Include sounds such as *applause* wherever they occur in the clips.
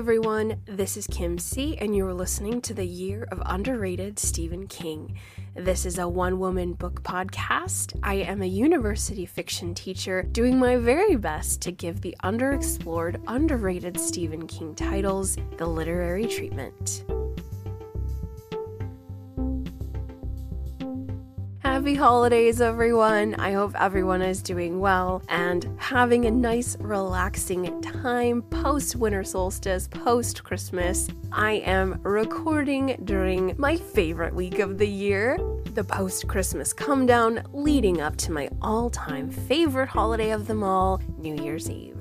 Everyone, this is Kim C, and you're listening to the Year of Underrated Stephen King. This is a one woman book podcast. I am a university fiction teacher doing my very best to give the underexplored, underrated Stephen King titles the literary treatment. Happy holidays, everyone! I hope everyone is doing well and having a nice, relaxing time post winter solstice, post Christmas. I am recording during my favorite week of the year, the post Christmas come down, leading up to my all time favorite holiday of them all, New Year's Eve.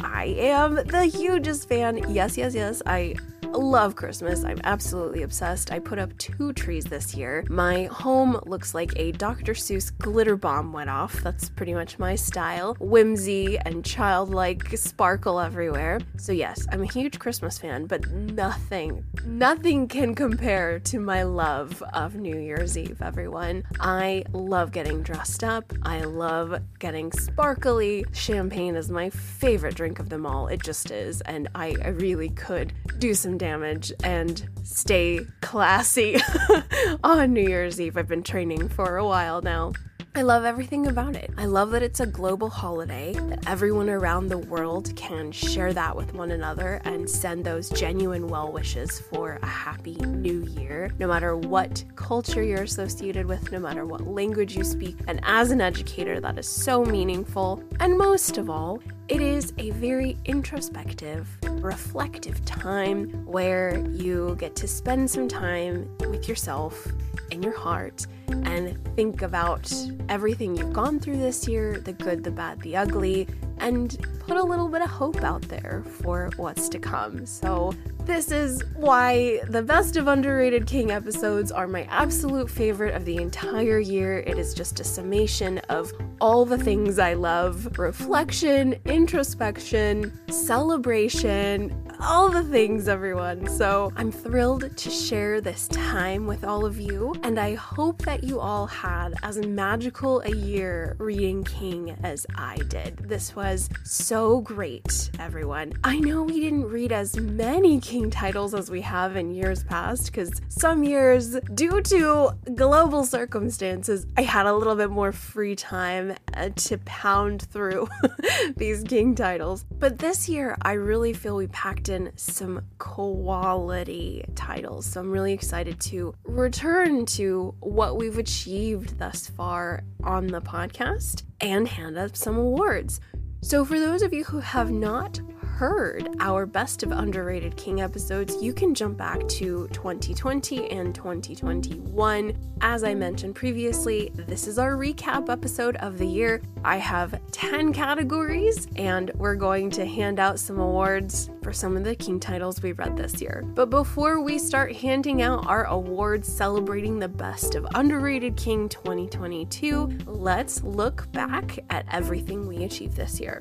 I am the hugest fan. Yes, yes, yes. I love Christmas. I'm absolutely obsessed. I put up two trees this year. My home looks like a Dr. Seuss glitter bomb went off. That's pretty much my style. Whimsy and childlike sparkle everywhere. So, yes, I'm a huge Christmas fan, but nothing, nothing can compare to my love of New Year's Eve, everyone. I love getting dressed up. I love getting sparkly. Champagne is my favorite drink of them all. It just is. And I, I really could do some damage and stay classy *laughs* on New Year's Eve. I've been training for a while now. I love everything about it. I love that it's a global holiday, that everyone around the world can share that with one another and send those genuine well wishes for a happy new year, no matter what culture you're associated with, no matter what language you speak. And as an educator, that is so meaningful. And most of all, it is a very introspective, reflective time where you get to spend some time with yourself in your heart and think about everything you've gone through this year the good, the bad, the ugly and put a little bit of hope out there for what's to come. So, this is why the best of underrated King episodes are my absolute favorite of the entire year. It is just a summation of all the things I love reflection, introspection, celebration, all the things, everyone. So I'm thrilled to share this time with all of you, and I hope that you all had as magical a year reading King as I did. This was so great, everyone. I know we didn't read as many King titles as we have in years past, because some years, due to global circumstances, I had a little bit more free time uh, to pound through *laughs* these King titles. But this year, I really feel we packed in some quality titles. So I'm really excited to return to what we've achieved thus far on the podcast and hand out some awards. So, for those of you who have not heard our best of underrated King episodes, you can jump back to 2020 and 2021. As I mentioned previously, this is our recap episode of the year. I have 10 categories, and we're going to hand out some awards for some of the King titles we read this year. But before we start handing out our awards celebrating the best of underrated King 2022, let's look back at everything we achieved this year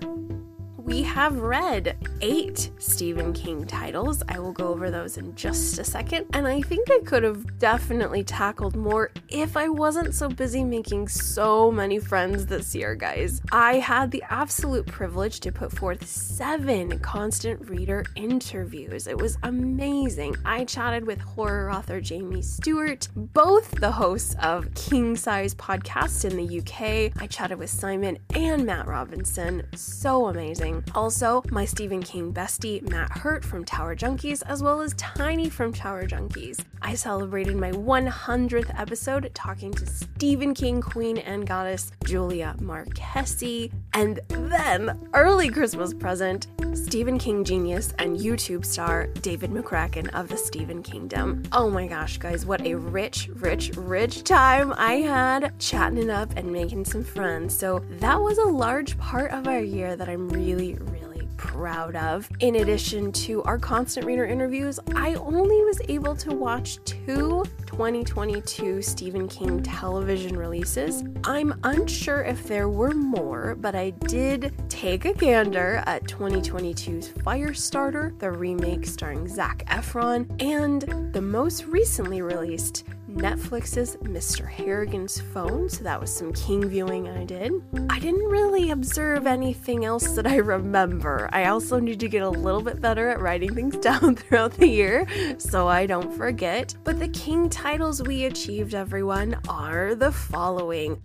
we have read eight Stephen King titles. I will go over those in just a second. And I think I could have definitely tackled more if I wasn't so busy making so many friends this year, guys. I had the absolute privilege to put forth seven constant reader interviews. It was amazing. I chatted with horror author Jamie Stewart, both the hosts of King Size Podcast in the UK. I chatted with Simon and Matt Robinson. So amazing. Um, also, my Stephen King bestie, Matt Hurt from Tower Junkies, as well as Tiny from Tower Junkies. I celebrated my 100th episode talking to Stephen King Queen and Goddess Julia Marquesi. And then, early Christmas present, Stephen King genius and YouTube star David McCracken of the Stephen Kingdom. Oh my gosh, guys, what a rich, rich, rich time I had chatting it up and making some friends. So that was a large part of our year that I'm really really, proud of. In addition to our constant reader interviews, I only was able to watch two 2022 Stephen King television releases. I'm unsure if there were more, but I did take a gander at 2022's Firestarter, the remake starring Zac Efron, and the most recently released Netflix's Mr. Harrigan's Phone, so that was some King viewing I did. I didn't really observe anything else that I remember. I also need to get a little bit better at writing things *laughs* down throughout the year so I don't forget. But the King titles we achieved, everyone, are the following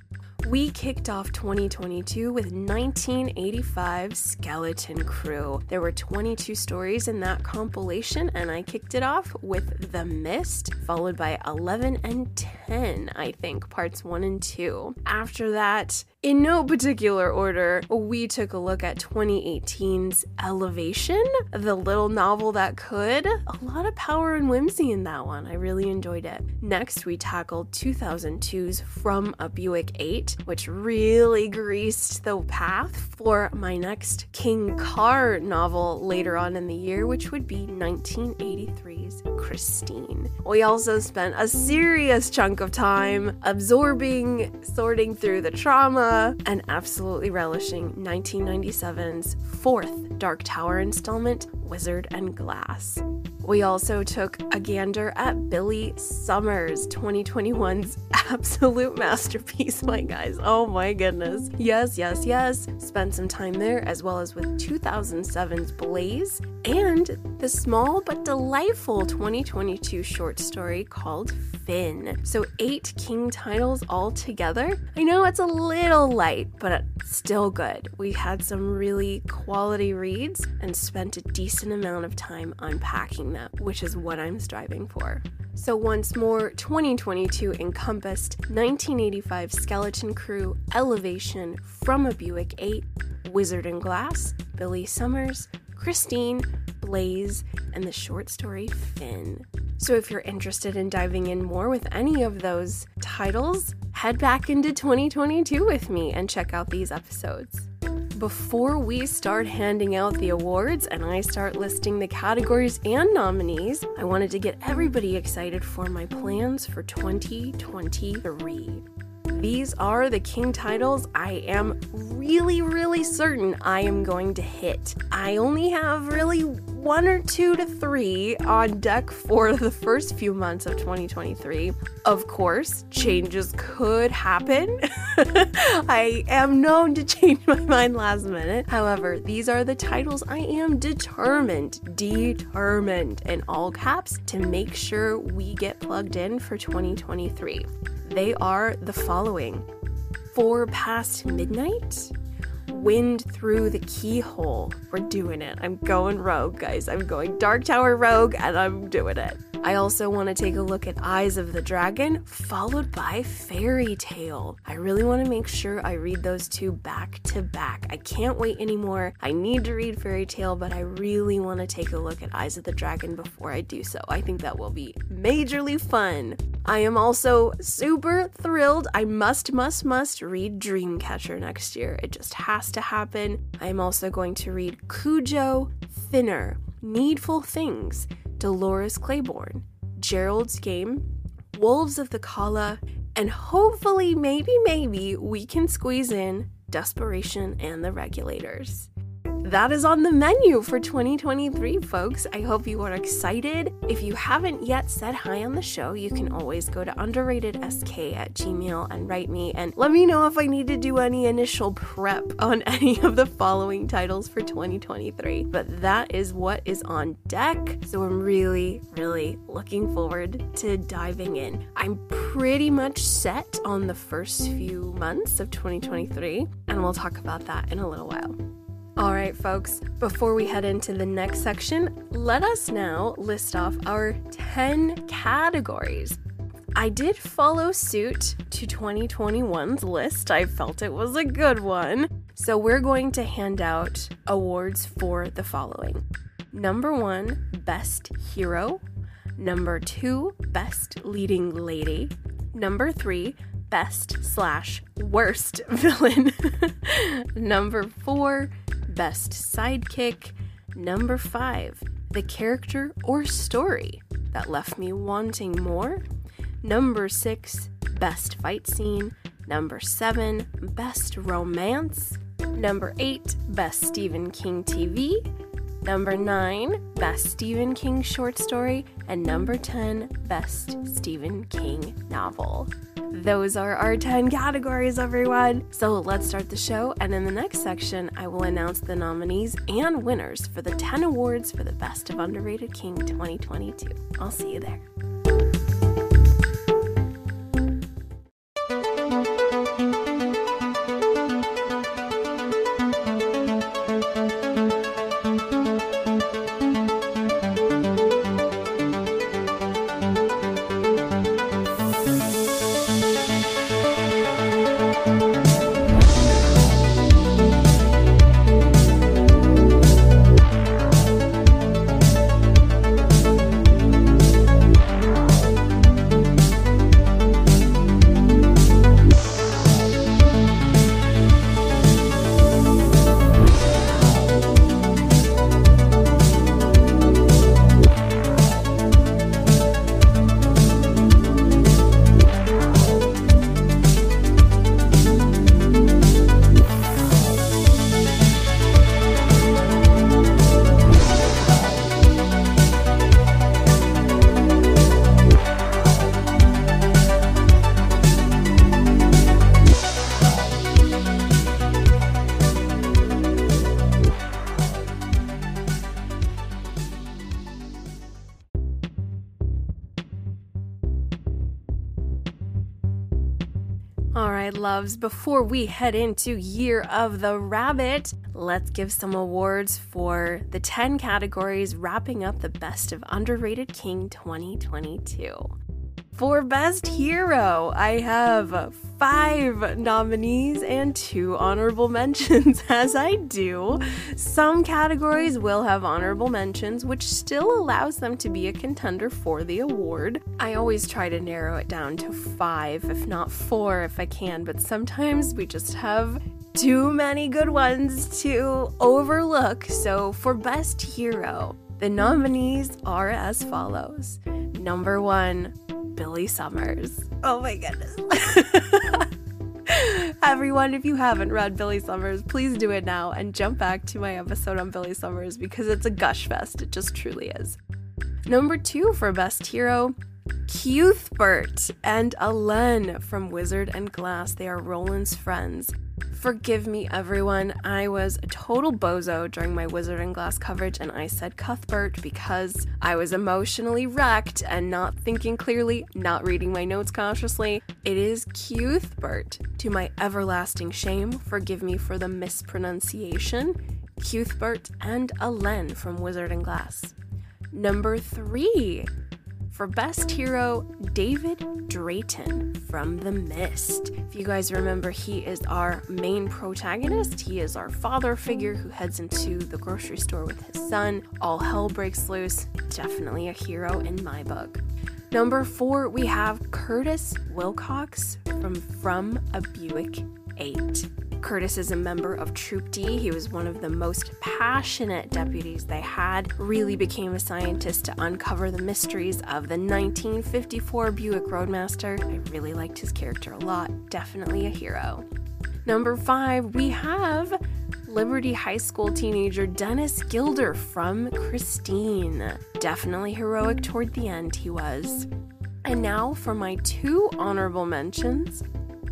we kicked off 2022 with 1985 Skeleton Crew. There were 22 stories in that compilation, and I kicked it off with The Mist, followed by 11 and 10, I think, parts 1 and 2. After that, in no particular order, we took a look at 2018's Elevation, the little novel that could. A lot of power and whimsy in that one. I really enjoyed it. Next, we tackled 2002's From a Buick 8, which really greased the path for my next King Car novel later on in the year, which would be 1983's Christine. We also spent a serious chunk of time absorbing, sorting through the trauma and absolutely relishing 1997's fourth Dark Tower installment, Wizard and Glass. We also took a gander at Billy Summers, 2021's *laughs* absolute masterpiece, my guys. Oh my goodness. Yes, yes, yes. Spent some time there, as well as with 2007's Blaze and the small but delightful 2022 short story called Finn. So, eight King titles all together. I know it's a little light, but still good. We had some really quality reads and spent a decent amount of time unpacking them, which is what I'm striving for. So, once more, 2022 encompassed 1985 Skeleton Crew, Elevation, From a Buick 8, Wizard and Glass, Billy Summers, Christine, Blaze, and the short story Finn. So, if you're interested in diving in more with any of those titles, head back into 2022 with me and check out these episodes. Before we start handing out the awards and I start listing the categories and nominees, I wanted to get everybody excited for my plans for 2023. These are the king titles I am really, really certain I am going to hit. I only have really one or two to three on deck for the first few months of 2023. Of course, changes could happen. *laughs* I am known to change my mind last minute. However, these are the titles I am determined, determined in all caps to make sure we get plugged in for 2023. They are the following Four Past Midnight, Wind Through the Keyhole. We're doing it. I'm going rogue, guys. I'm going Dark Tower Rogue, and I'm doing it. I also want to take a look at Eyes of the Dragon, followed by Fairy Tale. I really want to make sure I read those two back to back. I can't wait anymore. I need to read Fairy Tale, but I really want to take a look at Eyes of the Dragon before I do so. I think that will be majorly fun. I am also super thrilled. I must, must, must read Dreamcatcher next year. It just has to happen. I am also going to read Cujo, Thinner, Needful Things, Dolores Claiborne, Gerald's Game, Wolves of the Calla, and hopefully, maybe, maybe we can squeeze in Desperation and the Regulators that is on the menu for 2023, folks. I hope you are excited. If you haven't yet said hi on the show, you can always go to underratedsk at gmail and write me and let me know if I need to do any initial prep on *laughs* any of the following titles for 2023. But that is what is on deck. So I'm really, really looking forward to diving in. I'm pretty much set on the first few months of 2023, and we'll talk about that in a little while. All right, folks, before we head into the next section, let us now list off our 10 categories. I did follow suit to 2021's list. I felt it was a good one. So we're going to hand out awards for the following Number one, Best Hero. Number two, Best Leading Lady. Number three, Best slash Worst *laughs* Villain. *laughs* Number four, Best Sidekick. Number five, the character or story that left me wanting more. Number six, Best Fight Scene. Number seven, Best Romance. Number eight, Best Stephen King TV. Number 9, Best Stephen King Short Story. And number 10, Best Stephen King Novel. Those are our 10 categories, everyone. So let's start the show. And in the next section, I will announce the nominees and winners for the 10 awards for the Best of Underrated King 2022. I'll see you there. Loves, before we head into Year of the Rabbit, let's give some awards for the 10 categories wrapping up the Best of Underrated King 2022. For Best Hero, I have five nominees and two honorable mentions, *laughs* as I do. Some categories will have honorable mentions, which still allows them to be a contender for the award. I always try to narrow it down to five, if not four, if I can, but sometimes we just have too many good ones to overlook. So, for Best Hero, the nominees are as follows Number one, Billy Summers. Oh my goodness. *laughs* Everyone, if you haven't read Billy Summers, please do it now and jump back to my episode on Billy Summers because it's a gush fest. It just truly is. Number two for Best Hero, Cuthbert and Alain from Wizard and Glass. They are Roland's friends. Forgive me, everyone. I was a total bozo during my Wizard and Glass coverage, and I said Cuthbert because I was emotionally wrecked and not thinking clearly, not reading my notes consciously. It is Cuthbert. To my everlasting shame, forgive me for the mispronunciation. Cuthbert and Alain from Wizard and Glass. Number three, for Best Hero, David Drayton from The Mist. If you guys remember, he is our main protagonist. He is our father figure who heads into the grocery store with his son. All hell breaks loose. Definitely a hero in my book. Number four, we have Curtis Wilcox from From a Buick 8. Curtis is a member of Troop D. He was one of the most passionate deputies they had, really became a scientist to uncover the mysteries of the 1954 Buick Roadmaster. I really liked his character a lot. Definitely a hero. Number five, we have Liberty High School teenager Dennis Guilder from Christine. Definitely heroic toward the end, he was. And now for my two honorable mentions.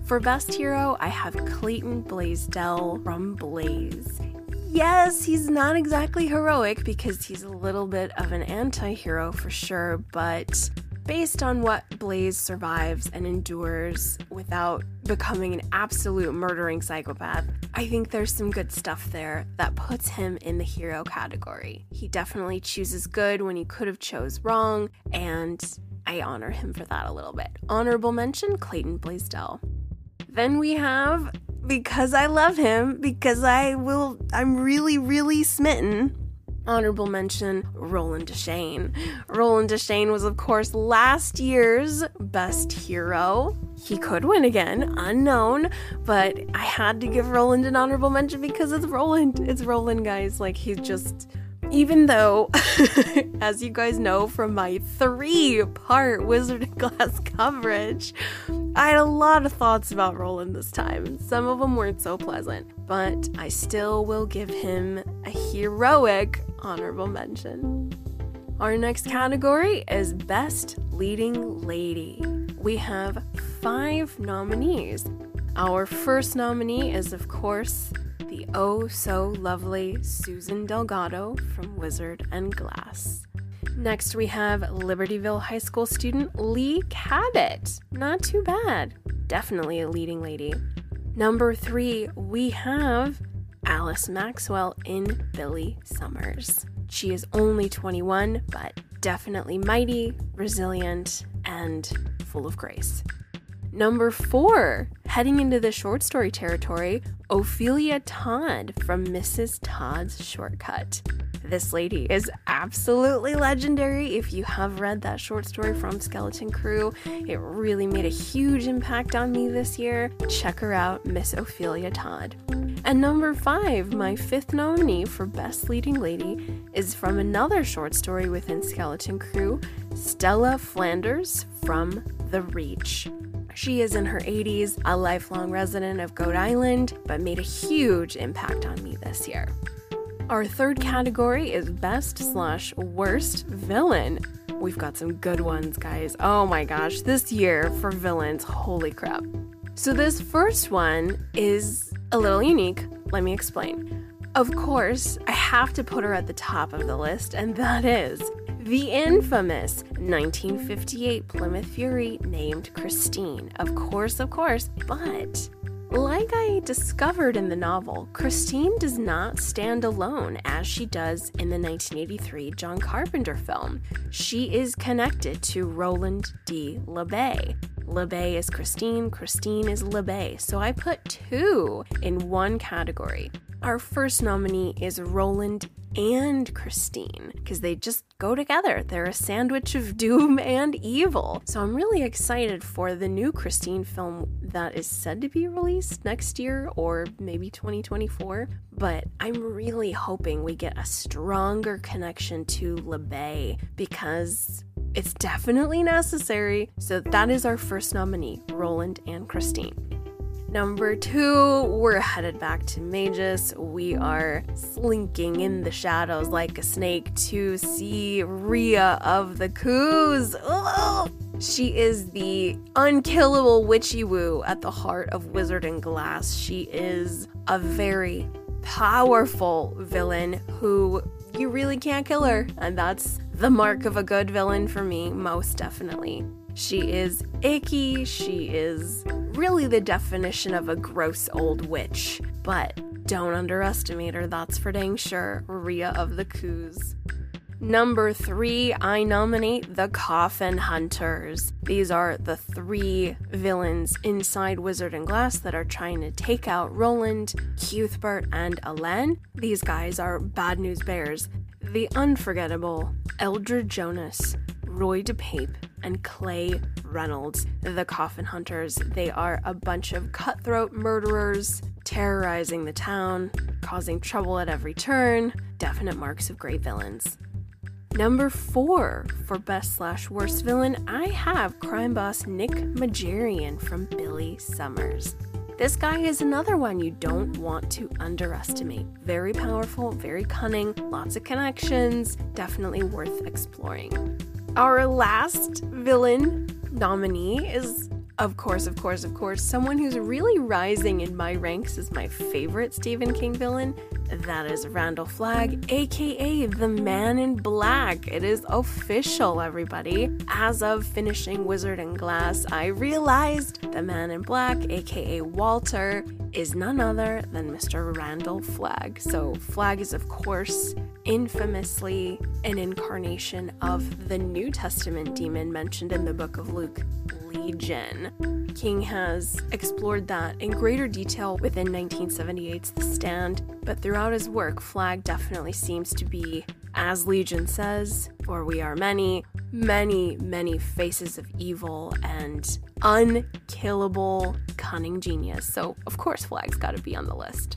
For Best Hero, I have Clayton Blaisdell from Blaze. Yes, he's not exactly heroic because he's a little bit of an anti hero for sure, but based on what Blaze survives and endures without becoming an absolute murdering psychopath, I think there's some good stuff there that puts him in the hero category. He definitely chooses good when he could have chose wrong, and I honor him for that a little bit. Honorable mention Clayton Blaisdell. Then we have because I love him, because I will I'm really, really smitten. Honorable mention Roland Deschain. Roland Deschain was, of course, last year's best hero. He could win again, unknown, but I had to give Roland an honorable mention because it's Roland. It's Roland, guys. Like, he's just even though, *laughs* as you guys know from my three part Wizard of Glass coverage, I had a lot of thoughts about Roland this time. Some of them weren't so pleasant, but I still will give him a heroic honorable mention. Our next category is Best Leading Lady. We have five nominees. Our first nominee is, of course, the oh so lovely Susan Delgado from Wizard and Glass. Next, we have Libertyville High School student Lee Cabot. Not too bad. Definitely a leading lady. Number three, we have Alice Maxwell in Billy Summers. She is only 21, but definitely mighty, resilient, and full of grace. Number four, heading into the short story territory, Ophelia Todd from Mrs. Todd's Shortcut. This lady is absolutely legendary. If you have read that short story from Skeleton Crew, it really made a huge impact on me this year. Check her out, Miss Ophelia Todd. And number five, my fifth nominee for Best Leading Lady, is from another short story within Skeleton Crew, Stella Flanders from The Reach. She is in her 80s, a lifelong resident of Goat Island, but made a huge impact on me this year. Our third category is Best slash Worst Villain. We've got some good ones, guys. Oh my gosh, this year for villains, holy crap. So, this first one is a little unique. Let me explain. Of course, I have to put her at the top of the list, and that is the infamous 1958 Plymouth Fury named Christine. Of course, of course, but like I discovered in the novel, Christine does not stand alone as she does in the 1983 John Carpenter film. She is connected to Roland D. LeBay. LeBay is Christine, Christine is LeBay. So I put two in one category. Our first nominee is Roland and Christine because they just go together. They're a sandwich of doom and evil. So I'm really excited for the new Christine film that is said to be released next year or maybe 2024. But I'm really hoping we get a stronger connection to LeBay because it's definitely necessary. So that is our first nominee, Roland and Christine. Number two, we're headed back to Mejis. We are slinking in the shadows like a snake to see Rhea of the Coos. She is the unkillable witchy woo at the heart of Wizard and Glass. She is a very powerful villain who you really can't kill her, and that's the mark of a good villain for me, most definitely. She is icky, she is really the definition of a gross old witch. But don't underestimate her, that's for dang sure. Rhea of the Coos. Number three, I nominate the Coffin Hunters. These are the three villains inside Wizard and Glass that are trying to take out Roland, Cuthbert, and Alain. These guys are Bad News Bears. The unforgettable Eldred Jonas, Roy DePape, and Clay Reynolds, the Coffin Hunters. They are a bunch of cutthroat murderers terrorizing the town, causing trouble at every turn. Definite marks of great villains. Number four for best slash worst villain, I have crime boss Nick Majarian from Billy Summers. This guy is another one you don't want to underestimate. Very powerful, very cunning, lots of connections, definitely worth exploring. Our last villain nominee is, of course, of course, of course, someone who's really rising in my ranks as my favorite Stephen King villain. That is Randall Flagg, aka the Man in Black. It is official, everybody. As of finishing Wizard and Glass, I realized the Man in Black, aka Walter, is none other than Mr. Randall Flagg. So, Flagg is, of course, infamously an incarnation of the New Testament demon mentioned in the book of Luke, Legion. King has explored that in greater detail within 1978's The Stand, but throughout his work, Flagg definitely seems to be, as Legion says, for we are many, many, many faces of evil and unkillable, cunning genius. So, of course, Flagg's gotta be on the list.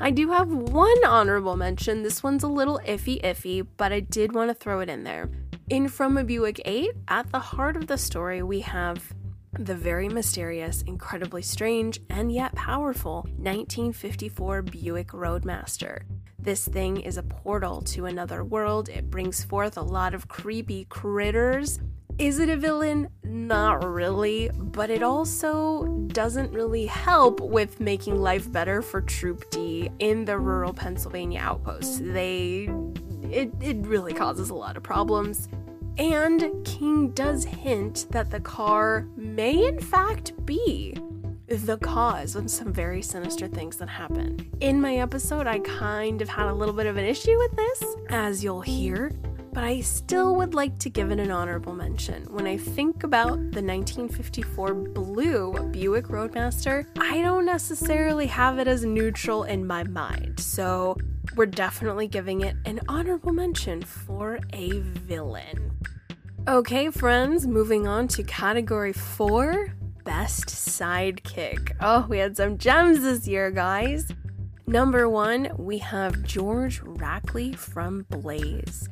I do have one honorable mention. This one's a little iffy iffy, but I did want to throw it in there. In From a Buick 8, at the heart of the story, we have the very mysterious, incredibly strange, and yet powerful 1954 Buick Roadmaster. This thing is a portal to another world. It brings forth a lot of creepy critters. Is it a villain? Not really, but it also doesn't really help with making life better for Troop D in the rural Pennsylvania outposts. They it, it really causes a lot of problems. And King does hint that the car may, in fact, be the cause of some very sinister things that happen. In my episode, I kind of had a little bit of an issue with this, as you'll hear, but I still would like to give it an honorable mention. When I think about the 1954 blue Buick Roadmaster, I don't necessarily have it as neutral in my mind. So we're definitely giving it an honorable mention for a villain. Okay, friends, moving on to category four Best Sidekick. Oh, we had some gems this year, guys. Number one, we have George Rackley from Blaze.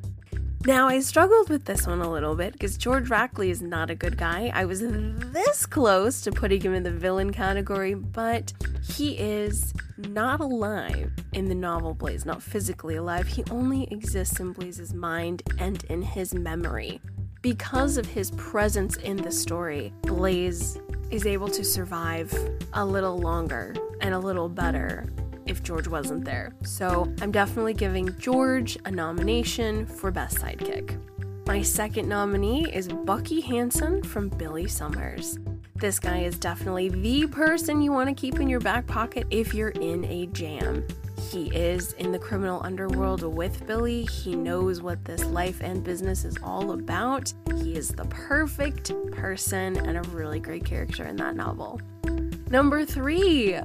Now, I struggled with this one a little bit because George Rackley is not a good guy. I was this close to putting him in the villain category, but he is not alive in the novel Blaze, not physically alive. He only exists in Blaze's mind and in his memory. Because of his presence in the story, Blaze is able to survive a little longer and a little better if George wasn't there. So I'm definitely giving George a nomination for Best Sidekick. My second nominee is Bucky Hanson from Billy Summers. This guy is definitely the person you want to keep in your back pocket if you're in a jam. He is in the criminal underworld with Billy. He knows what this life and business is all about. He is the perfect person and a really great character in that novel. Number three,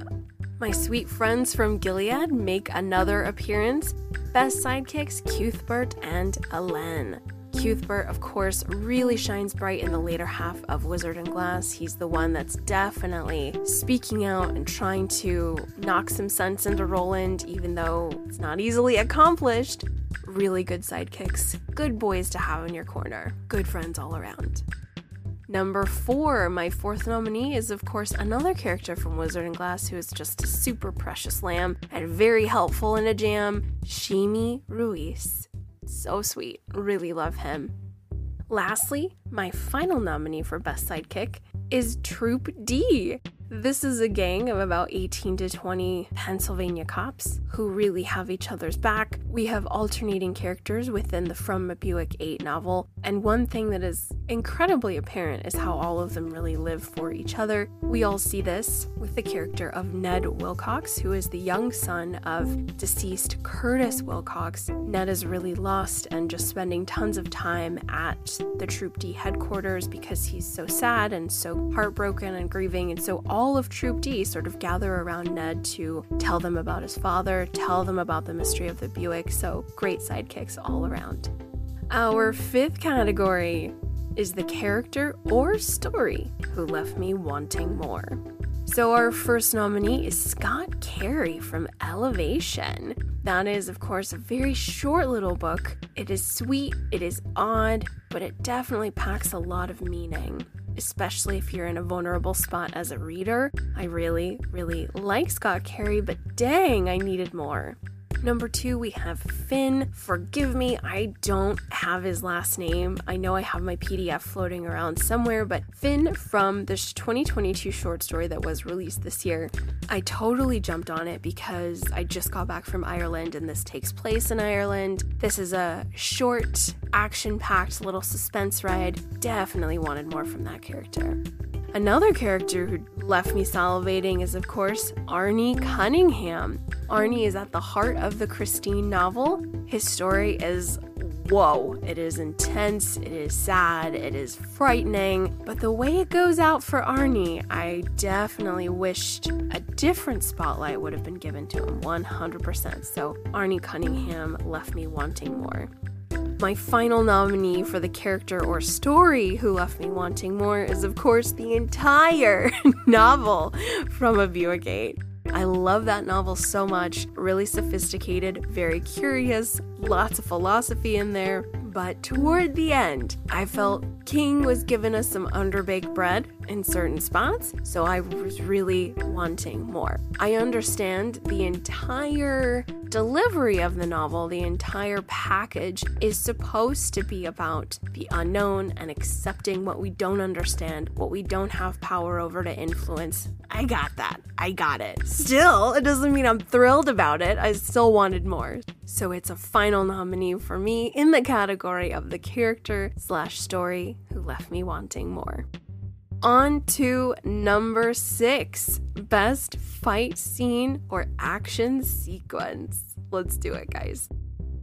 my sweet friends from Gilead make another appearance. Best sidekicks Cuthbert and Alain. Cuthbert, of course, really shines bright in the later half of Wizard and Glass. He's the one that's definitely speaking out and trying to knock some sense into Roland, even though it's not easily accomplished. Really good sidekicks, good boys to have in your corner, good friends all around. Number four, my fourth nominee is, of course, another character from Wizard and Glass who is just a super precious lamb and very helpful in a jam Sheemie Ruiz. So sweet, really love him. Lastly, my final nominee for Best Sidekick is Troop D. This is a gang of about 18 to 20 Pennsylvania cops who really have each other's back. We have alternating characters within the From a Buick 8 novel, and one thing that is incredibly apparent is how all of them really live for each other. We all see this with the character of Ned Wilcox, who is the young son of deceased Curtis Wilcox. Ned is really lost and just spending tons of time at the Troop D headquarters because he's so sad and so heartbroken and grieving, and so all of Troop D sort of gather around Ned to tell them about his father, tell them about the mystery of the Buick. So great sidekicks all around. Our fifth category is the character or story who left me wanting more. So, our first nominee is Scott Carey from Elevation. That is, of course, a very short little book. It is sweet, it is odd, but it definitely packs a lot of meaning especially if you're in a vulnerable spot as a reader. I really, really like Scott Carey, but dang, I needed more. Number two, we have Finn. Forgive me, I don't have his last name. I know I have my PDF floating around somewhere, but Finn from the 2022 short story that was released this year, I totally jumped on it because I just got back from Ireland and this takes place in Ireland. This is a short, action packed little suspense ride. Definitely wanted more from that character. Another character who left me salivating is, of course, Arnie Cunningham. Arnie is at the heart of the Christine novel. His story is whoa, it is intense, it is sad, it is frightening, but the way it goes out for Arnie, I definitely wished a different spotlight would have been given to him 100%. So Arnie Cunningham left me wanting more. My final nominee for the character or story who left me wanting more is, of course, the entire *laughs* novel from A Buick 8. I love that novel so much. Really sophisticated, very curious, lots of philosophy in there. But toward the end, I felt King was giving us some underbaked bread in certain spots, so I was really wanting more. I understand the entire delivery of the novel, the entire package, is supposed to be about the unknown and accepting what we don't understand, what we don't have power over to influence. I got that. I got it. Still, it doesn't mean I'm thrilled about it. I still wanted more. So it's a final nominee for me in the category of the character slash story who left me wanting more. On to number six best fight scene or action sequence. Let's do it, guys.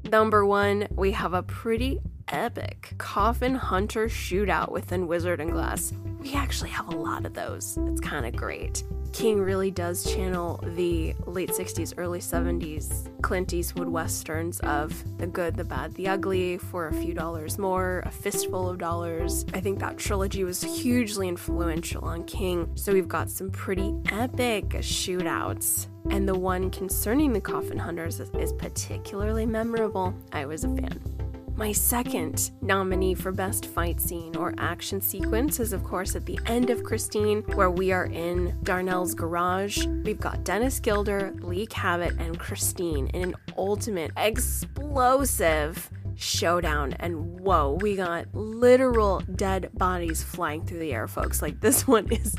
Number one, we have a pretty epic coffin hunter shootout within Wizard and Glass. We actually have a lot of those. It's kind of great. King really does channel the late 60s, early 70s Clint Eastwood westerns of the good, the bad, the ugly for a few dollars more, a fistful of dollars. I think that trilogy was hugely influential on King, so we've got some pretty epic shootouts. And the one concerning the Coffin Hunters is, particularly memorable. I was a fan. My second nominee for Best Fight Scene or Action Sequence is, of course, at the end of Christine, where we are in Darnell's garage. We've got Dennis Guilder, Lee Cabot, and Christine in an ultimate explosive showdown. And whoa, we got literal dead bodies flying through the air, folks. Like, this *laughs* one is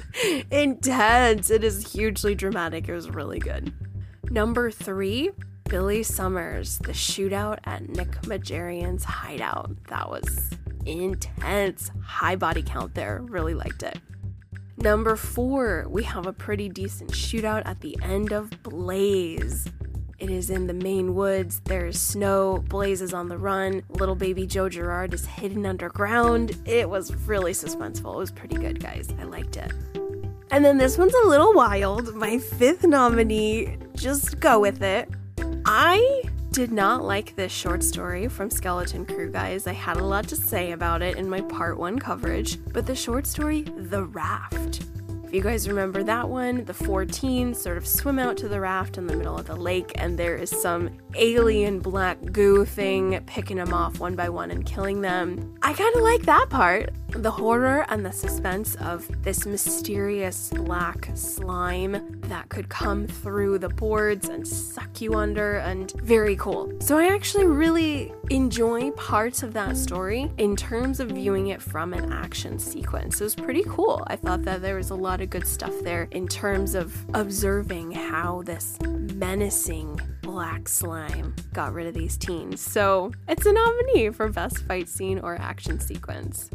intense. It is hugely dramatic. It was really good. Number three, Billy Summers, the shootout at Nick Majarian's hideout. That was intense. High body count there. Really liked it. Number four, we have a pretty decent shootout at the end of Blaze. It is in the Maine woods. There's snow. Blaze is on the run. Little baby Joe Gerard is hidden underground. It was really suspenseful. It was pretty good, guys. I liked it. And then this one's a little wild. My fifth nominee, just go with it. I did not like this short story from Skeleton Crew, guys. I had a lot to say about it in my part one coverage, but the short story, The Raft. You guys remember that one, the four teens sort of swim out to the raft in the middle of the lake, and there is some alien black goo thing picking them off one by one and killing them. I kind of like that part the horror and the suspense of this mysterious black slime that could come through the boards and suck you under, and very cool. So, I actually really enjoy parts of that story in terms of viewing it from an action sequence. It was pretty cool. I thought that there was a lot of good stuff there in terms of observing how this menacing black slime got rid of these teens. So, it's a nominee for Best Fight Scene or Action Sequence.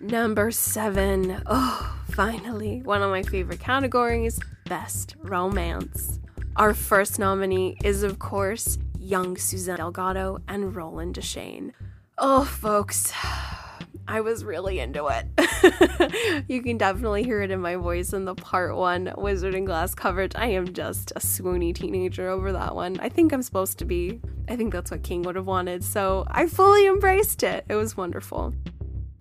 Number seven. Oh, finally, one of my favorite categories Best Romance. Our first nominee is, of course, young Suzanne Delgado and Roland Deschain. Oh, folks, I was really into it. *laughs* you can definitely hear it in my voice in the part one Wizard and Glass coverage. I am just a swoony teenager over that one. I think I'm supposed to be. I think that's what King would have wanted, so I fully embraced it. It was wonderful.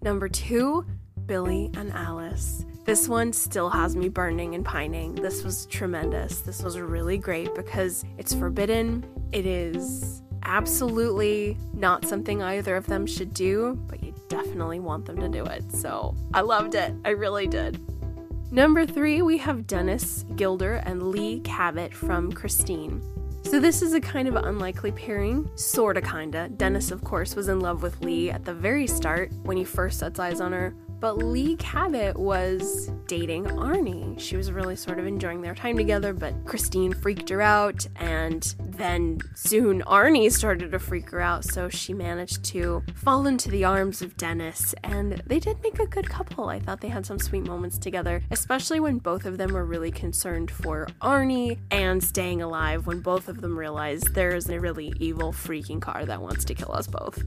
Number two, Billy and Alice. This one still has me burning and pining. This was tremendous. This was really great because it's forbidden. It is absolutely not something either of them should do, but you definitely want them to do it. So I loved it. I really did. Number three, we have Dennis Guilder and Lee Cabot from Christine. So, this is a kind of unlikely pairing, sorta kinda. Dennis, of course, was in love with Lee at the very start when he first sets eyes on her, but Lee Cabot was dating Arnie. She was really sort of enjoying their time together, but Christine freaked her out, and then soon Arnie started to freak her out, so she managed to fall into the arms of Dennis, and they did make a good couple. I thought they had some sweet moments together, especially when both of them were really concerned for Arnie and staying alive when both of them realized there's a really evil freaking car that wants to kill us both.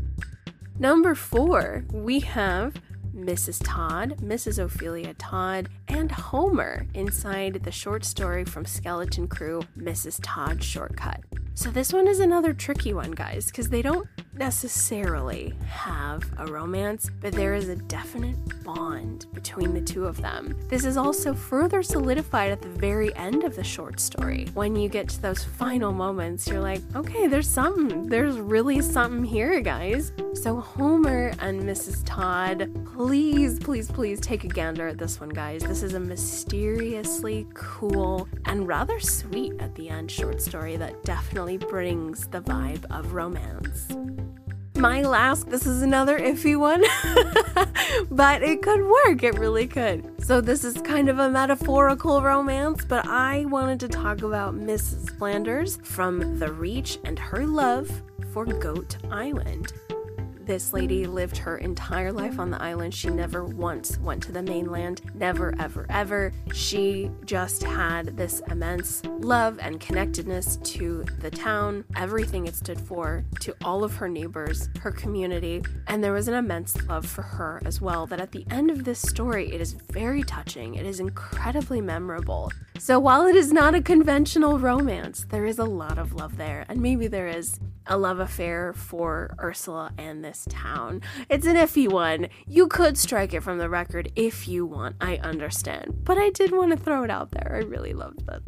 Number four, we have Mrs. Todd, Mrs. Ophelia Todd, and Homer inside the short story from Skeleton Crew, Mrs. Todd Shortcut. So, this one is another tricky one, guys, because they don't necessarily have a romance, but there is a definite bond between the two of them. This is also further solidified at the very end of the short story. When you get to those final moments, you're like, okay, there's something. There's really something here, guys. So, Homer and Mrs. Todd, please, please, please take a gander at this one, guys. This is a mysteriously cool and rather sweet at the end short story that definitely brings the vibe of romance my last, this is another iffy one, *laughs* but it could work. It really could. So, this is kind of a metaphorical romance, but I wanted to talk about Mrs. Flanders from The Reach and her love for Goat Island. This lady lived her entire life on the island. She never once went to the mainland. Never, ever, ever. She just had this immense love and connectedness to the town, everything it stood for, to all of her neighbors, her community. And there was an immense love for her as well. That at the end of this story, it is very touching. It is incredibly memorable. So while it is not a conventional romance, there is a lot of love there. And maybe there is a love affair for Ursula and this town. It's an iffy one. You could strike it from the record if you want, I understand. But I did want to throw it out there. I really loved that.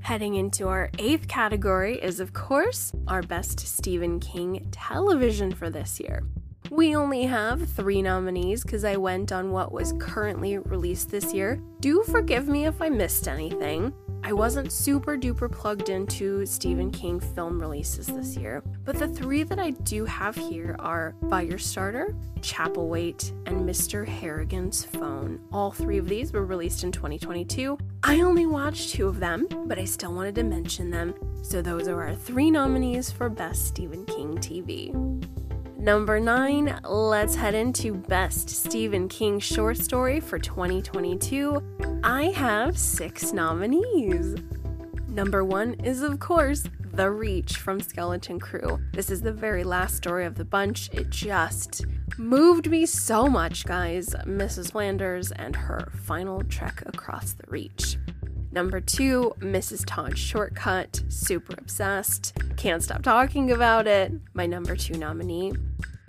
Heading into our eighth category is, of course, our best Stephen King television for this year. We only have three nominees because I went on what was currently released this year. Do forgive me if I missed anything. I wasn't super duper plugged into Stephen King film releases this year, but the three that I do have here are Firestarter, Chapelwaite, and Mr. Harrigan's Phone. All three of these were released in 2022. I only watched two of them, but I still wanted to mention them, so those are our three nominees for Best Stephen King TV. Number nine, let's head into Best Stephen King Short Story for 2022. I have six nominees. Number one is, of course, The Reach from Skeleton Crew. This is the very last story of the bunch. It just moved me so much, guys. Mrs. Flanders and her final trek across the Reach. Number two, Mrs. Todd's Shortcut, super obsessed, can't stop talking about it. My number two nominee.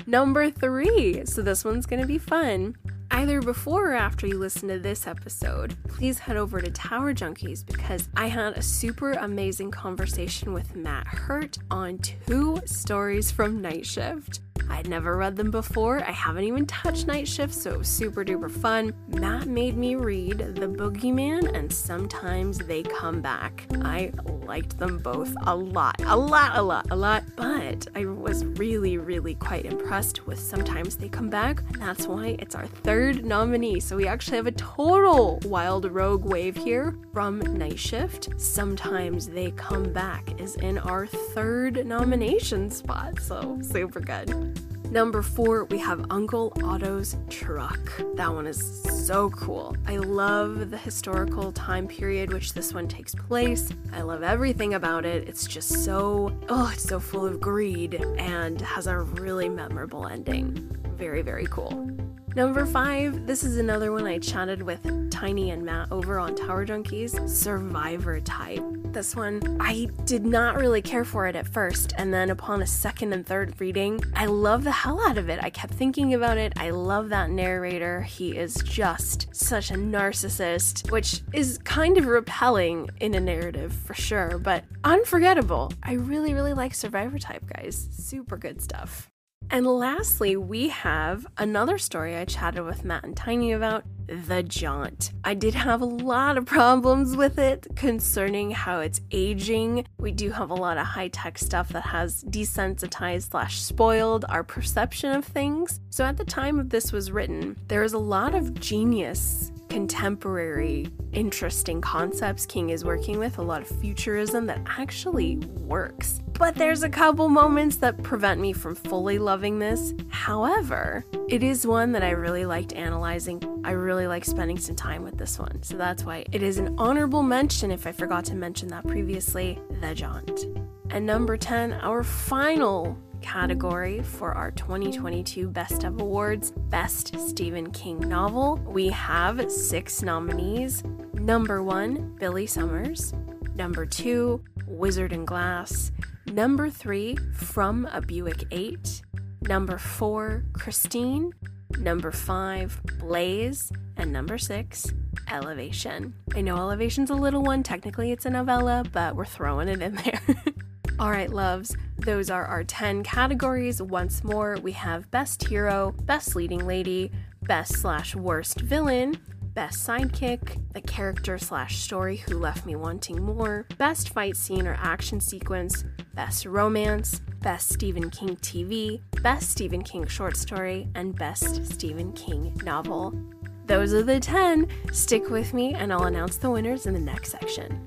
Number three, so this one's gonna be fun. Either before or after you listen to this episode, please head over to Tower Junkies because I had a super amazing conversation with Matt Hurt on two stories from Night Shift. I'd never read them before. I haven't even touched Night Shift, so it was super duper fun. Matt made me read The Boogeyman and Sometimes They Come Back. I liked them both a lot, a lot, a lot, a lot, but I was really, really quite impressed with Sometimes They Come Back, that's why it's our third nominee. So we actually have a total wild rogue wave here from Night Shift. Sometimes They Come Back is in our third nomination spot, so super good. Number four, we have Uncle Otto's truck. That one is so cool. I love the historical time period which this one takes place. I love everything about it. It's just so, oh, it's so full of greed and has a really memorable ending. Very, very cool. Number five, this is another one I chatted with Tiny and Matt over on Tower Junkies Survivor Type. This one, I did not really care for it at first, and then upon a second and third reading, I love the hell out of it. I kept thinking about it. I love that narrator. He is just such a narcissist, which is kind of repelling in a narrative for sure, but unforgettable. I really, really like Survivor Type, guys. Super good stuff. And lastly, we have another story I chatted with Matt and Tiny about The Jaunt. I did have a lot of problems with it concerning how it's aging. We do have a lot of high tech stuff that has desensitized slash spoiled our perception of things. So at the time of this was written, there is a lot of genius contemporary, interesting concepts King is working with, a lot of futurism that actually works. But there's a couple moments that prevent me from fully loving this. However, it is one that I really liked analyzing. I really like spending some time with this one. So that's why it is an honorable mention if I forgot to mention that previously The Jaunt. And number 10, our final category for our 2022 Best of Awards Best Stephen King Novel. We have six nominees. Number one, Billy Summers. Number two, Wizard and Glass. Number three, From a Buick 8. Number four, Christine. Number five, Blaze. And number six, Elevation. I know Elevation's a little one, technically it's a novella, but we're throwing it in *laughs* there. All right, loves, those are our 10 categories. Once more, we have Best Hero, Best Leading Lady, Best slash Worst Villain, Best Sidekick, the character slash story who left me wanting more, Best Fight Scene or Action Sequence, Best Romance, Best Stephen King TV, Best Stephen King Short Story, and Best Stephen King Novel. Those are the 10. Stick with me, and I'll announce the winners in the next section.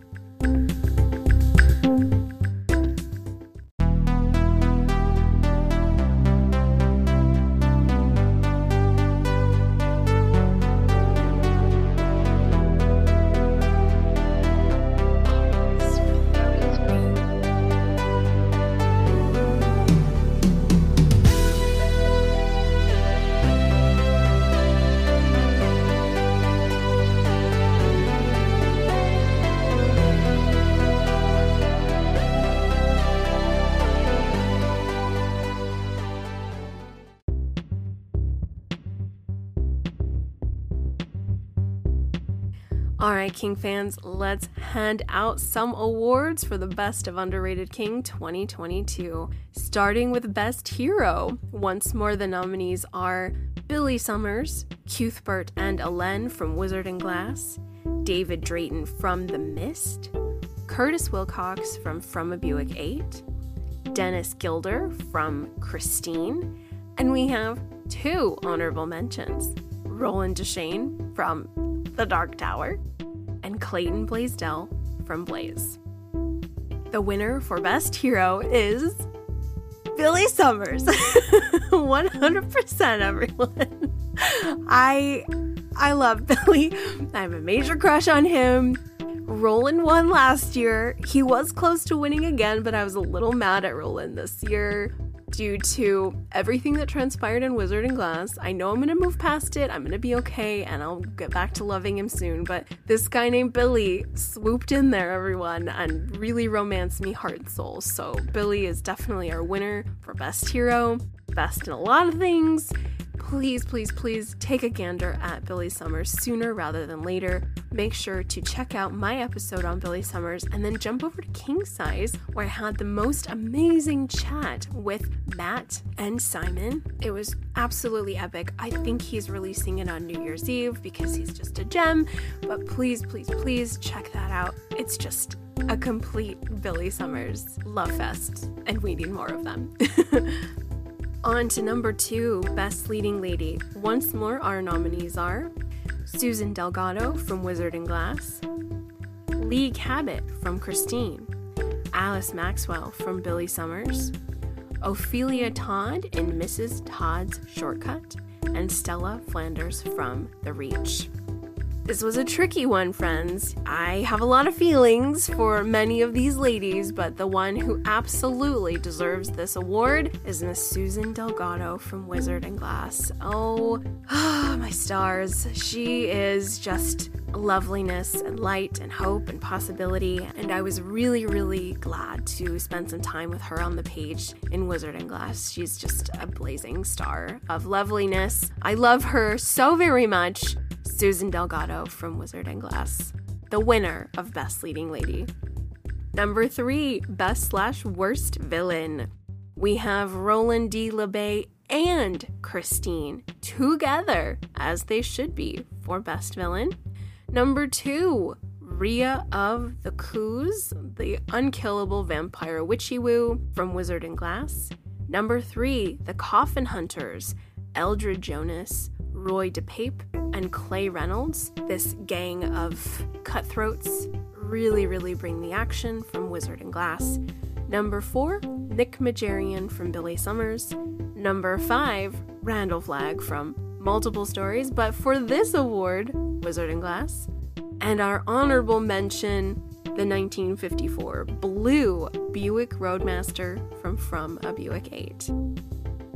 King fans, let's hand out some awards for the Best of Underrated King 2022. Starting with Best Hero. Once more, the nominees are Billy Summers, Cuthbert and Alain from Wizard and Glass, David Drayton from The Mist, Curtis Wilcox from From a Buick 8, Dennis Guilder from Christine, and we have two honorable mentions Roland Deschain from The Dark Tower, Clayton Blaisdell from Blaze. The winner for Best Hero is Billy Summers. *laughs* 100% everyone. I I love Billy. I have a major crush on him. Roland won last year. He was close to winning again, but I was a little mad at Roland this year due to everything that transpired in Wizard and Glass. I know I'm gonna move past it, I'm gonna be okay, and I'll get back to loving him soon. But this guy named Billy swooped in there, everyone, and really romanced me heart and soul. So Billy is definitely our winner for Best Hero, best in a lot of things please, please, please take a gander at Billy Summers sooner rather than later. Make sure to check out my episode on Billy Summers and then jump over to King Size, where I had the most amazing chat with Matt and Simon. It was absolutely epic. I think he's releasing it on New Year's Eve because he's just a gem, but please, please, please check that out. It's just a complete Billy Summers love fest, and we need more of them. *laughs* On to number two, Best Leading Lady. Once more, our nominees are Susan Delgado from Wizard and Glass, Lee Cabot from Christine, Alice Maxwell from Billy Summers, Ophelia Todd in Mrs. Todd's Shortcut, and Stella Flanders from The Reach. This was a tricky one, friends. I have a lot of feelings for many of these ladies, but the one who absolutely deserves this award is Miss Susan Delgado from Wizard and Glass. Oh, *sighs* my stars. She is just loveliness and light and hope and possibility. And I was really, really glad to spend some time with her on the page in Wizard and Glass. She's just a blazing star of loveliness. I love her so very much. Susan Delgado from Wizard and Glass, the winner of Best Leading Lady. Number three, Best slash Worst Villain. We have Roland D. LeBay and Christine together, as they should be, for Best Villain. Number two, Rhea of the Coos, the unkillable vampire witchy woo from Wizard and Glass. Number three, The Coffin Hunters, Eldred Jonas, Roy DePape, and Clay Reynolds. This gang of cutthroats really, really bring the action from Wizard and Glass. Number four, Nick Majarian from Billy Summers. Number five, Randall Flagg from multiple stories, but for this award, Wizard and Glass. And our honorable mention, the 1954 Blue Buick Roadmaster from From a Buick 8.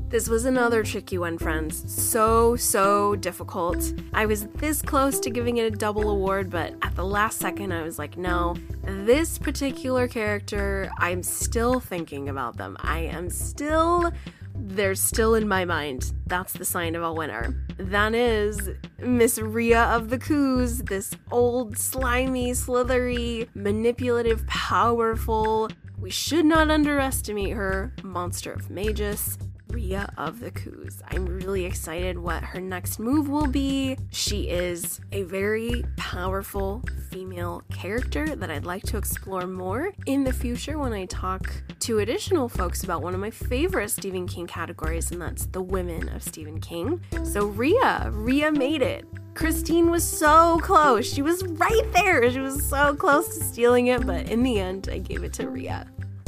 This was another tricky one, friends. So, so difficult. I was this close to giving it a double award, but at the last second, I was like, no, this particular character, I'm still thinking about them. I am still they're still in my mind. That's the sign of a winner. That is Miss Rhea of the Coos, this old, slimy, slithery, manipulative, powerful. We should not underestimate her, monster of Mejis. Rhea of the Coos. I'm really excited what her next move will be. She is a very powerful female character that I'd like to explore more in the future when I talk to additional folks about one of my favorite Stephen King categories, and that's the women of Stephen King. So, Rhea, Rhea made it. Christine was so close. She was right there. She was so close to stealing it, but in the end, I gave it to Rhea.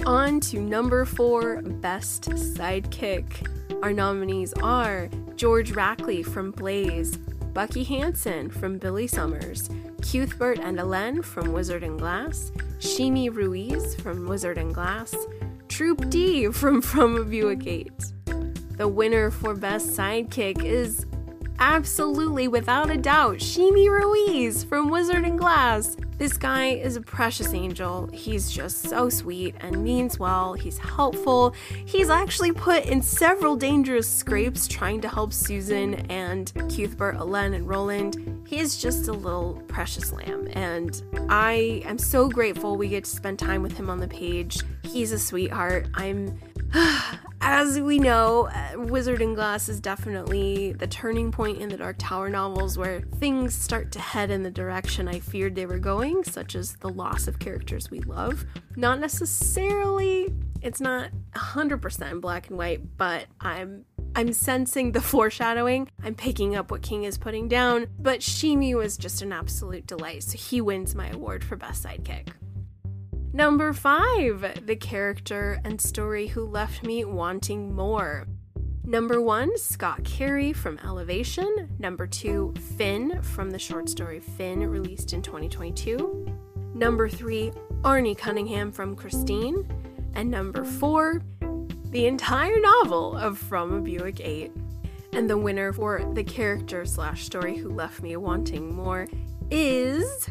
On to number four, Best Sidekick. Our nominees are George Rackley from Blaze, Bucky Hansen from Billy Summers, Cuthbert and Alain from Wizard and Glass, Sheemie Ruiz from Wizard and Glass, Troop D from *laughs* From a Buick 8. The winner for Best Sidekick is absolutely without a doubt Sheemie Ruiz from Wizard and Glass. This guy is a precious angel. He's just so sweet and means well. He's helpful. He's actually put in several dangerous scrapes trying to help Susan and Cuthbert, Alain, and Roland. He is just a little precious lamb, and I am so grateful we get to spend time with him on the page. He's a sweetheart. I'm *sighs* as we know, uh, Wizard and Glass is definitely the turning point in the Dark Tower novels where things start to head in the direction I feared they were going, such as the loss of characters we love. Not necessarily, it's not 100% black and white, but I'm I'm sensing the *laughs* foreshadowing. I'm picking up what King is putting down, but Sheemie was just an absolute delight, so he wins my award for Best Sidekick. Number five, the character and story who left me wanting more. Number one, Scott Carey from Elevation. Number two, Finn from the short story Finn, released in 2022. Number three, Arnie Cunningham from Christine. And number four, the entire novel of From a Buick 8. And the winner for the character slash story who left me wanting more is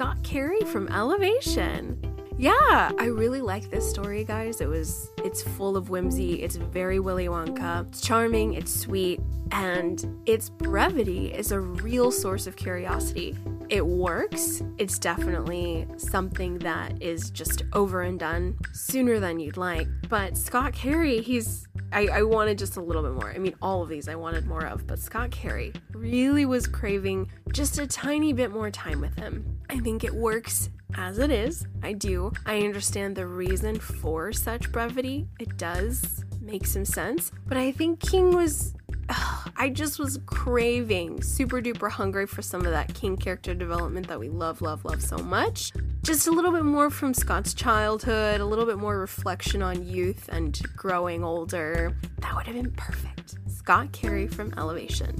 Scott Carey from Elevation. Yeah, I really like this story, guys. It was it's full of whimsy. It's very Willy Wonka. It's charming, it's sweet, and its brevity is a real source of curiosity. It works. It's definitely something that is just over and done sooner than you'd like. But Scott Carey, he's I, I, wanted just a little bit more. I mean, all of these I wanted more of, but Scott Carey really was craving just a tiny bit more time with him. I think it works as it is. I do. I understand the reason for such brevity. It does make some sense. But I think King was *sighs* I just was craving, super duper hungry for some of that King character development that we love, love, love so much. Just a little bit more from Scott's childhood, a little bit more reflection on youth and growing older. That would have been perfect. Scott Carey from Elevation.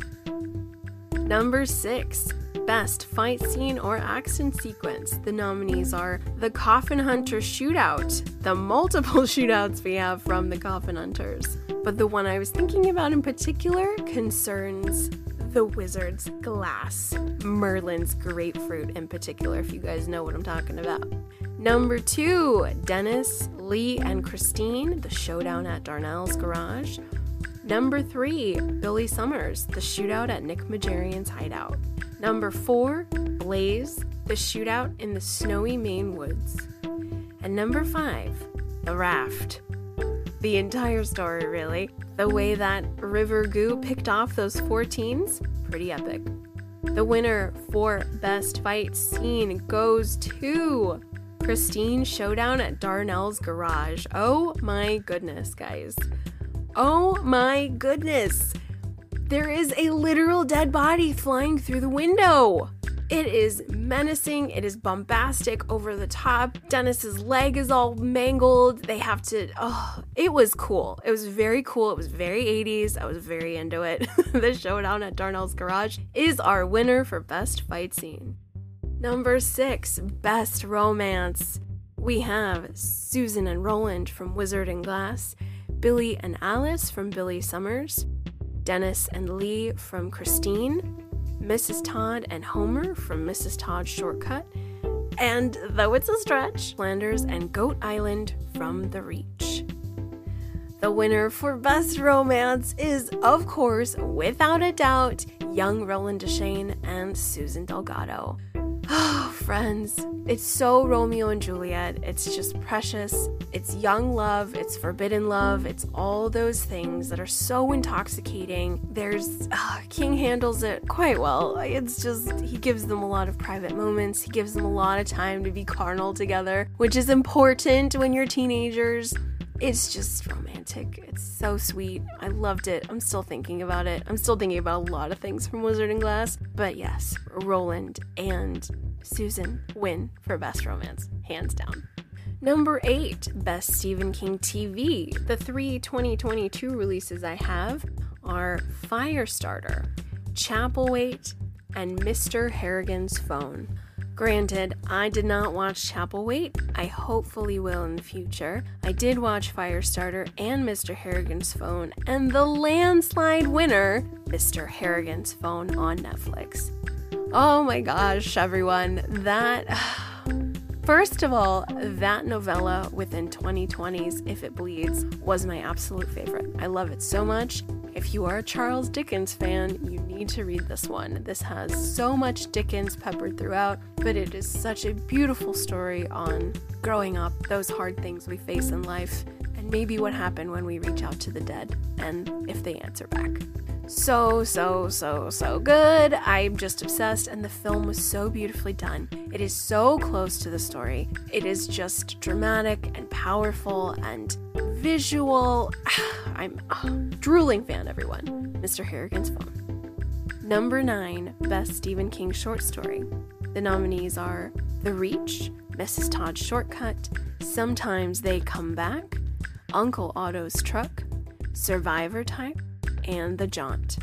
Number six, Best Fight Scene or Action Sequence. The nominees are The Coffin Hunter Shootout, the multiple *laughs* shootouts we have from the Coffin Hunters. But the one I was thinking about in particular concerns the Wizard's Glass, Maerlyn's grapefruit in particular, if you guys know what I'm talking about. Number two, Dennis, Lee, and Christine, the showdown at Darnell's garage. Number three, Billy Summers, the shootout at Nick Majarian's hideout. Number four, Blaze, the shootout in the snowy Maine woods. And number five, The Raft. The entire story, really. The way that River Goo picked off those four teens, pretty epic. The winner for Best Fight Scene goes to Christine Showdown at Darnell's Garage. Oh my goodness, guys. Oh my goodness there is a literal dead body flying through the window. It is menacing, it is bombastic, over the top. Dennis's leg is all mangled. They have to oh, it was cool. It was very cool. It was very 80s. I was very into it. *laughs* the showdown at Darnell's garage is our winner for best fight scene. Number 6, best romance. We have Susan and Roland from Wizard and Glass, Billy and Alice from Billy Summers, Dennis and Lee from Christine, Mrs. Todd and Homer from Mrs. Todd's Shortcut, and though it's a stretch, Flanders and Goat Island from The Reach. The winner for Best Romance is, of course, without a doubt, young Roland Deschain and Susan Delgado. Oh, *gasps* friends, it's so Romeo and Juliet. It's just precious. It's young love. It's forbidden love. It's all those things that are so intoxicating. There's. Uh, King handles it quite well. It's just, he gives them a lot of private moments. He gives them a lot of time to be carnal together, which is important when you're teenagers. It's just romantic. It's so sweet. I loved it. I'm still thinking about it. I'm still thinking about a lot of things from Wizard and Glass. But yes, Roland and Susan win for Best Romance, hands down. Number 8, Best Stephen King TV. The three 2022 releases I have are Firestarter, *Chapel Chapelwaite, and Mr. Harrigan's Phone. Granted, I did not watch Chapelwaite. I hopefully will in the future. I did watch Firestarter and Mr. Harrigan's Phone, and the landslide winner, Mr. Harrigan's Phone on Netflix. Oh my gosh, everyone, that. *sighs* First of all, that novella within 2020s, If It Bleeds, was my absolute favorite. I love it so much. If you are a Charles Dickens fan, you need to read this one. This has so much Dickens peppered throughout, but it is such a beautiful story on growing up, those hard things we face in life, and maybe what happened when we reach out to the dead and if they answer back. So, so, so, so good. I'm just obsessed, and the film was so beautifully done. It is so close to the story. It is just dramatic and powerful and visual. *sighs* I'm a drooling fan, everyone. Mr. Harrigan's Phone. Number 9, Best Stephen King Short Story. The nominees are The Reach, Mrs. Todd's Shortcut, Sometimes They Come Back, Uncle Otto's Truck, Survivor Type, and The Jaunt.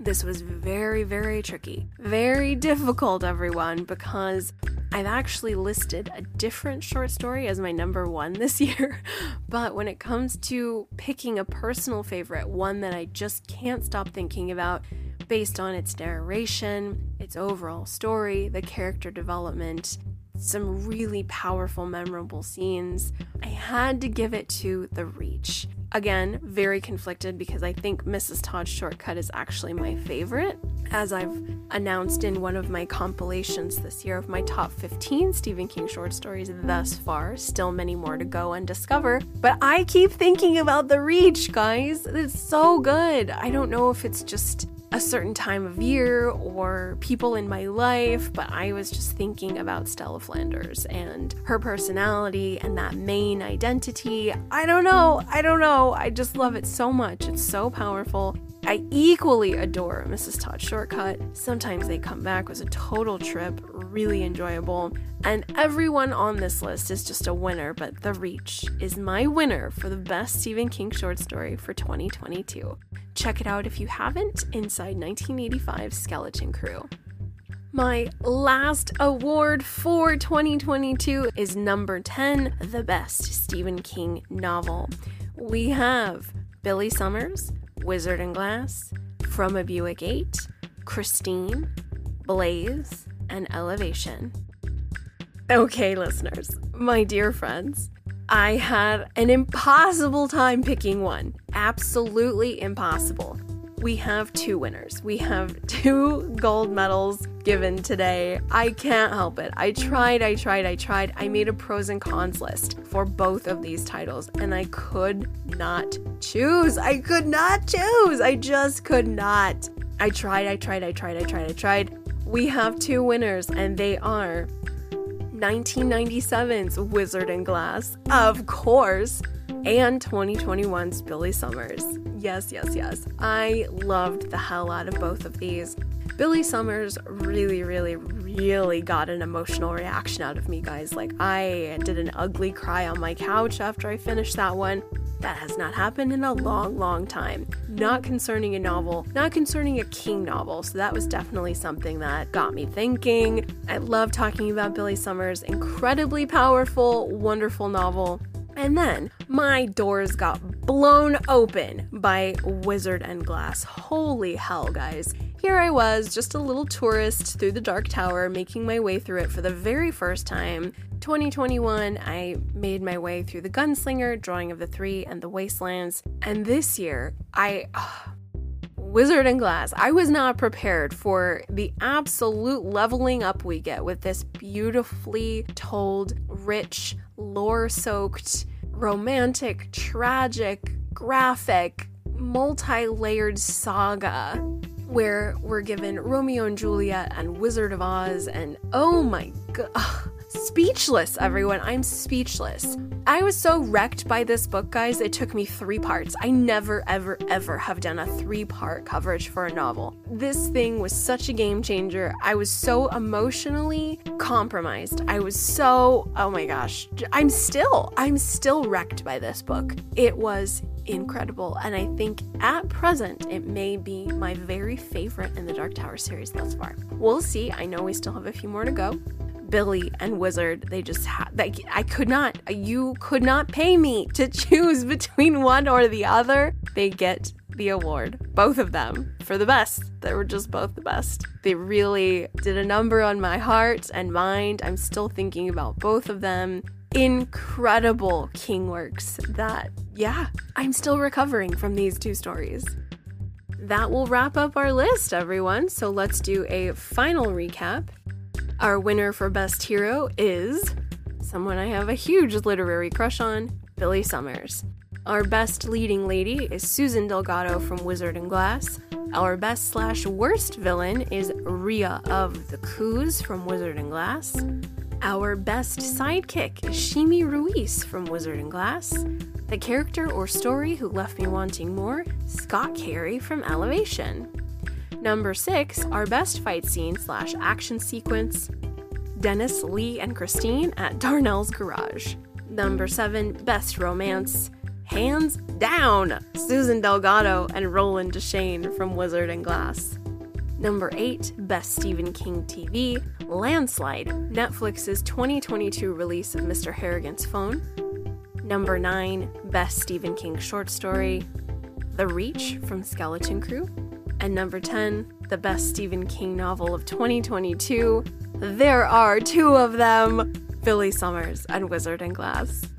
This was very, very tricky. Very difficult, everyone, because I've actually listed a different short story as my number one this *laughs* year. But when it comes to picking a personal favorite, one that I just can't stop thinking about based on its narration, its overall story, the character development, some really powerful, memorable scenes, I had to give it to The Reach. Again, very conflicted because I think Mrs. Todd's Shortcut is actually my favorite. As I've announced in one of my compilations this year of my top 15 Stephen King short stories thus far, still many more to go and discover. But I keep thinking about The Reach, guys. It's so good. I don't know if it's just a certain time of year or people in my life, but I was just thinking about Stella Flanders and her personality and that main identity. I don't know. I don't know. I just love it so much. It's so powerful. I equally adore Mrs. Todd Shortcut. Sometimes they come back was a total trip, really enjoyable. And everyone on this list is just a winner, but The Reach is my winner for the best Stephen King short story for 2022. Check it out if you haven't inside 1985 Skeleton Crew. My last award for 2022 is number 10, the best Stephen King novel. We have Billy Summers, Wizard and Glass, From a Buick 8, Christine, Blaze, and Elevation. Okay, listeners, my dear friends, I had an impossible time picking one. Absolutely impossible. We have two winners. We have *laughs* two gold medals given today. I can't help it. I tried, I tried, I tried. I made a pros and cons list for both of these titles and I could not choose. I could not choose. I just could not. I tried, I tried, I tried, I tried, I tried. We have two winners and they are 1997's Wizard and Glass, of course, and 2021's Billy Summers. Yes, yes, yes. I loved the hell out of both of these. Billy Summers really, really, really got an emotional reaction out of me, guys. Like, I did an ugly cry on my couch after I finished that one. That has not happened in a long, long time. Not concerning a novel, not concerning a King novel. So that was definitely something that got me thinking. I love talking about Billy Summers' incredibly powerful, wonderful novel. And then my doors got blown open by Wizard and Glass. Holy hell, guys. Here I was, just a little tourist through the Dark Tower, making my way through it for the very first time. 2021, I made my way through the Gunslinger, Drawing of the Three, and the Wastelands. And this year, I. *sighs* Wizard and Glass. I was not prepared for the absolute leveling up we get with this beautifully told, rich, lore soaked, romantic, tragic, graphic, multi layered saga where we're given Romeo and Juliet and Wizard of Oz, and oh my god *laughs* speechless, everyone. I'm speechless. I was so wrecked by this book, guys. It took me three parts. I never, ever, ever have done a three part coverage for a novel. This thing was such a game changer. I was so emotionally compromised. I was so, oh my gosh, I'm still, I'm still wrecked by this book. It was incredible, and I think at present it may be my very favorite in the Dark Tower series thus far. We'll see. I know we still have a few more to go. Billy and Wizard, they just had like I could not you could not pay me to *laughs* choose between one or the other. They get the award, both of them, for the best. They were just both the best. They really did a number on my heart and mind. I'm still thinking about both of them. Incredible King works that, yeah, I'm still recovering from these two stories. That will wrap up our list, everyone. So let's do a final recap. Our winner for Best Hero is someone I have a huge literary crush on, Billy Summers. Our best leading lady is Susan Delgado from Wizard and Glass. Our best slash worst villain is Rhea of the Coos from Wizard and Glass. Our best sidekick is Sheemie Ruiz from Wizard and Glass. The character or story who left me wanting more, Scott Carey from Elevation. Number six, our best fight scene slash action sequence Dennis, Lee, and Christine at Darnell's Garage. Number seven, best romance. Hands down, Susan Delgado and Roland Deschain from Wizard and Glass. Number 8, Best Stephen King TV, Landslide, Netflix's 2022 release of Mr. Harrigan's Phone. Number 9, Best Stephen King Short Story, The Reach from Skeleton Crew. And number 10, the best Stephen King novel of 2022. There are two of them Billy Summers and Wizard and Glass.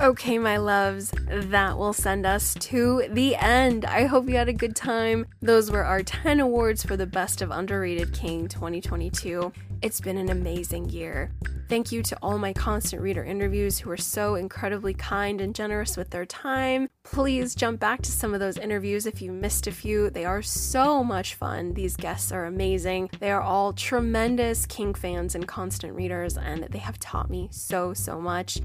Okay, my loves, that will send us to the end. I hope you had a good time. Those were our 10 awards for the Best of Underrated King 2022. It's been an amazing year. Thank you to all my constant reader interviews who are so incredibly kind and generous with their time. Please jump back to some of those interviews if you missed a few. They are so much fun. These guests are amazing. They are all tremendous King fans and constant readers, and they have taught me so, so much.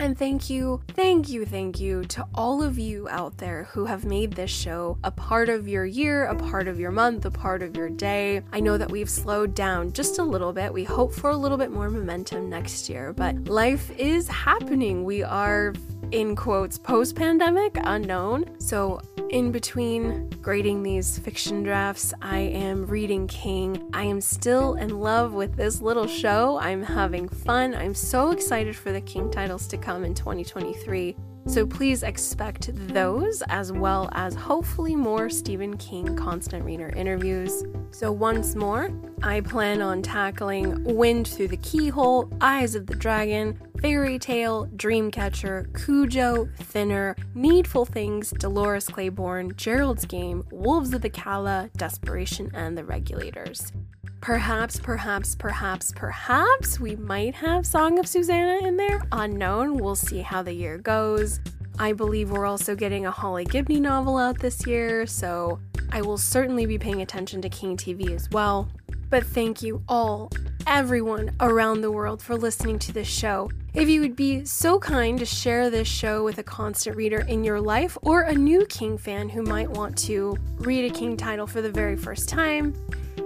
And thank you, thank you, thank you to all of you out there who have made this show a part of your year, a part of your month, a part of your day. I know that we've slowed down just a little bit. We hope for a little bit more momentum next year, but life is happening. We are in quotes post pandemic unknown. So, in between grading these fiction drafts, I am reading King. I am still in love with this little show. I'm having fun. I'm so excited for the King titles to come in 2023. So please expect those as well as hopefully more Stephen King constant reader interviews. So, once more, I plan on tackling Wind Through the Keyhole, Eyes of the Dragon, Fairy Tale, Dreamcatcher, Cujo, Thinner, Needful Things, Dolores Claiborne, Gerald's Game, Wolves of the Calla, Desperation, and The Regulators. Perhaps, perhaps, perhaps, perhaps we might have Song of Susannah in there. Unknown. We'll see how the year goes. I believe we're also getting a Holly Gibney novel out this year, so I will certainly be paying attention to King TV as well. But thank you all, everyone around the world, for listening to this show. If you would be so kind to share this show with a constant reader in your life or a new King fan who might want to read a King title for the very first time,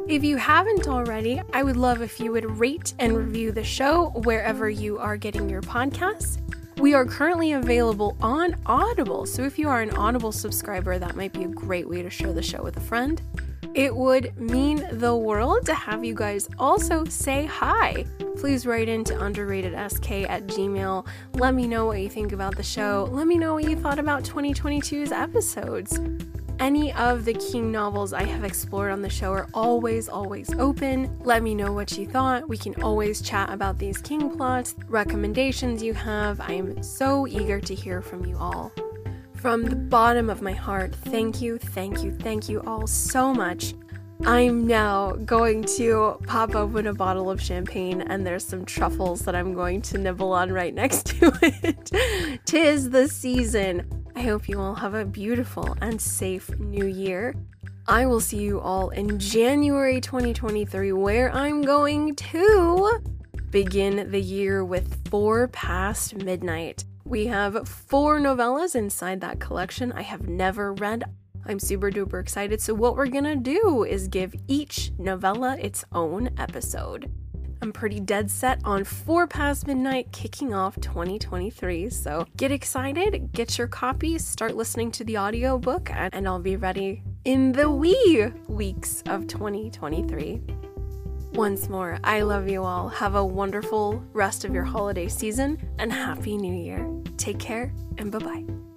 if you haven't already, I would love if you would rate and review the show wherever you are getting your podcasts. We are currently available on Audible, so if you are an Audible subscriber, that might be a great way to share the show with a friend. It would mean the world to have you guys also say hi. please write into underratedsk at gmail. Let me know what you think about the show. Let me know what you thought about 2022's episodes. Any of the King novels I have explored on the show are always, always open. Let me know what you thought. We can always chat about these King plots, recommendations you have. I am so eager to hear from you all. From the bottom of my heart, thank you, thank you, thank you all so much. I'm now going to pop open a bottle of champagne, and there's some truffles that I'm going to nibble on right next to *laughs* it. Tis the season. I hope you all have a beautiful and safe new year. I will see you all in January 2023, where I'm going to begin the year with Four Past Midnight. We have four novellas inside that collection I have never read. I'm super duper excited. So, what we're gonna do is give each novella its own episode. I'm pretty dead set on 4 past midnight kicking off 2023. So get excited, get your copy, start listening to the audiobook, and I'll be ready in the wee weeks of 2023. Once more, I love you all. Have a wonderful rest of your holiday season and Happy New Year. Take care and bye bye.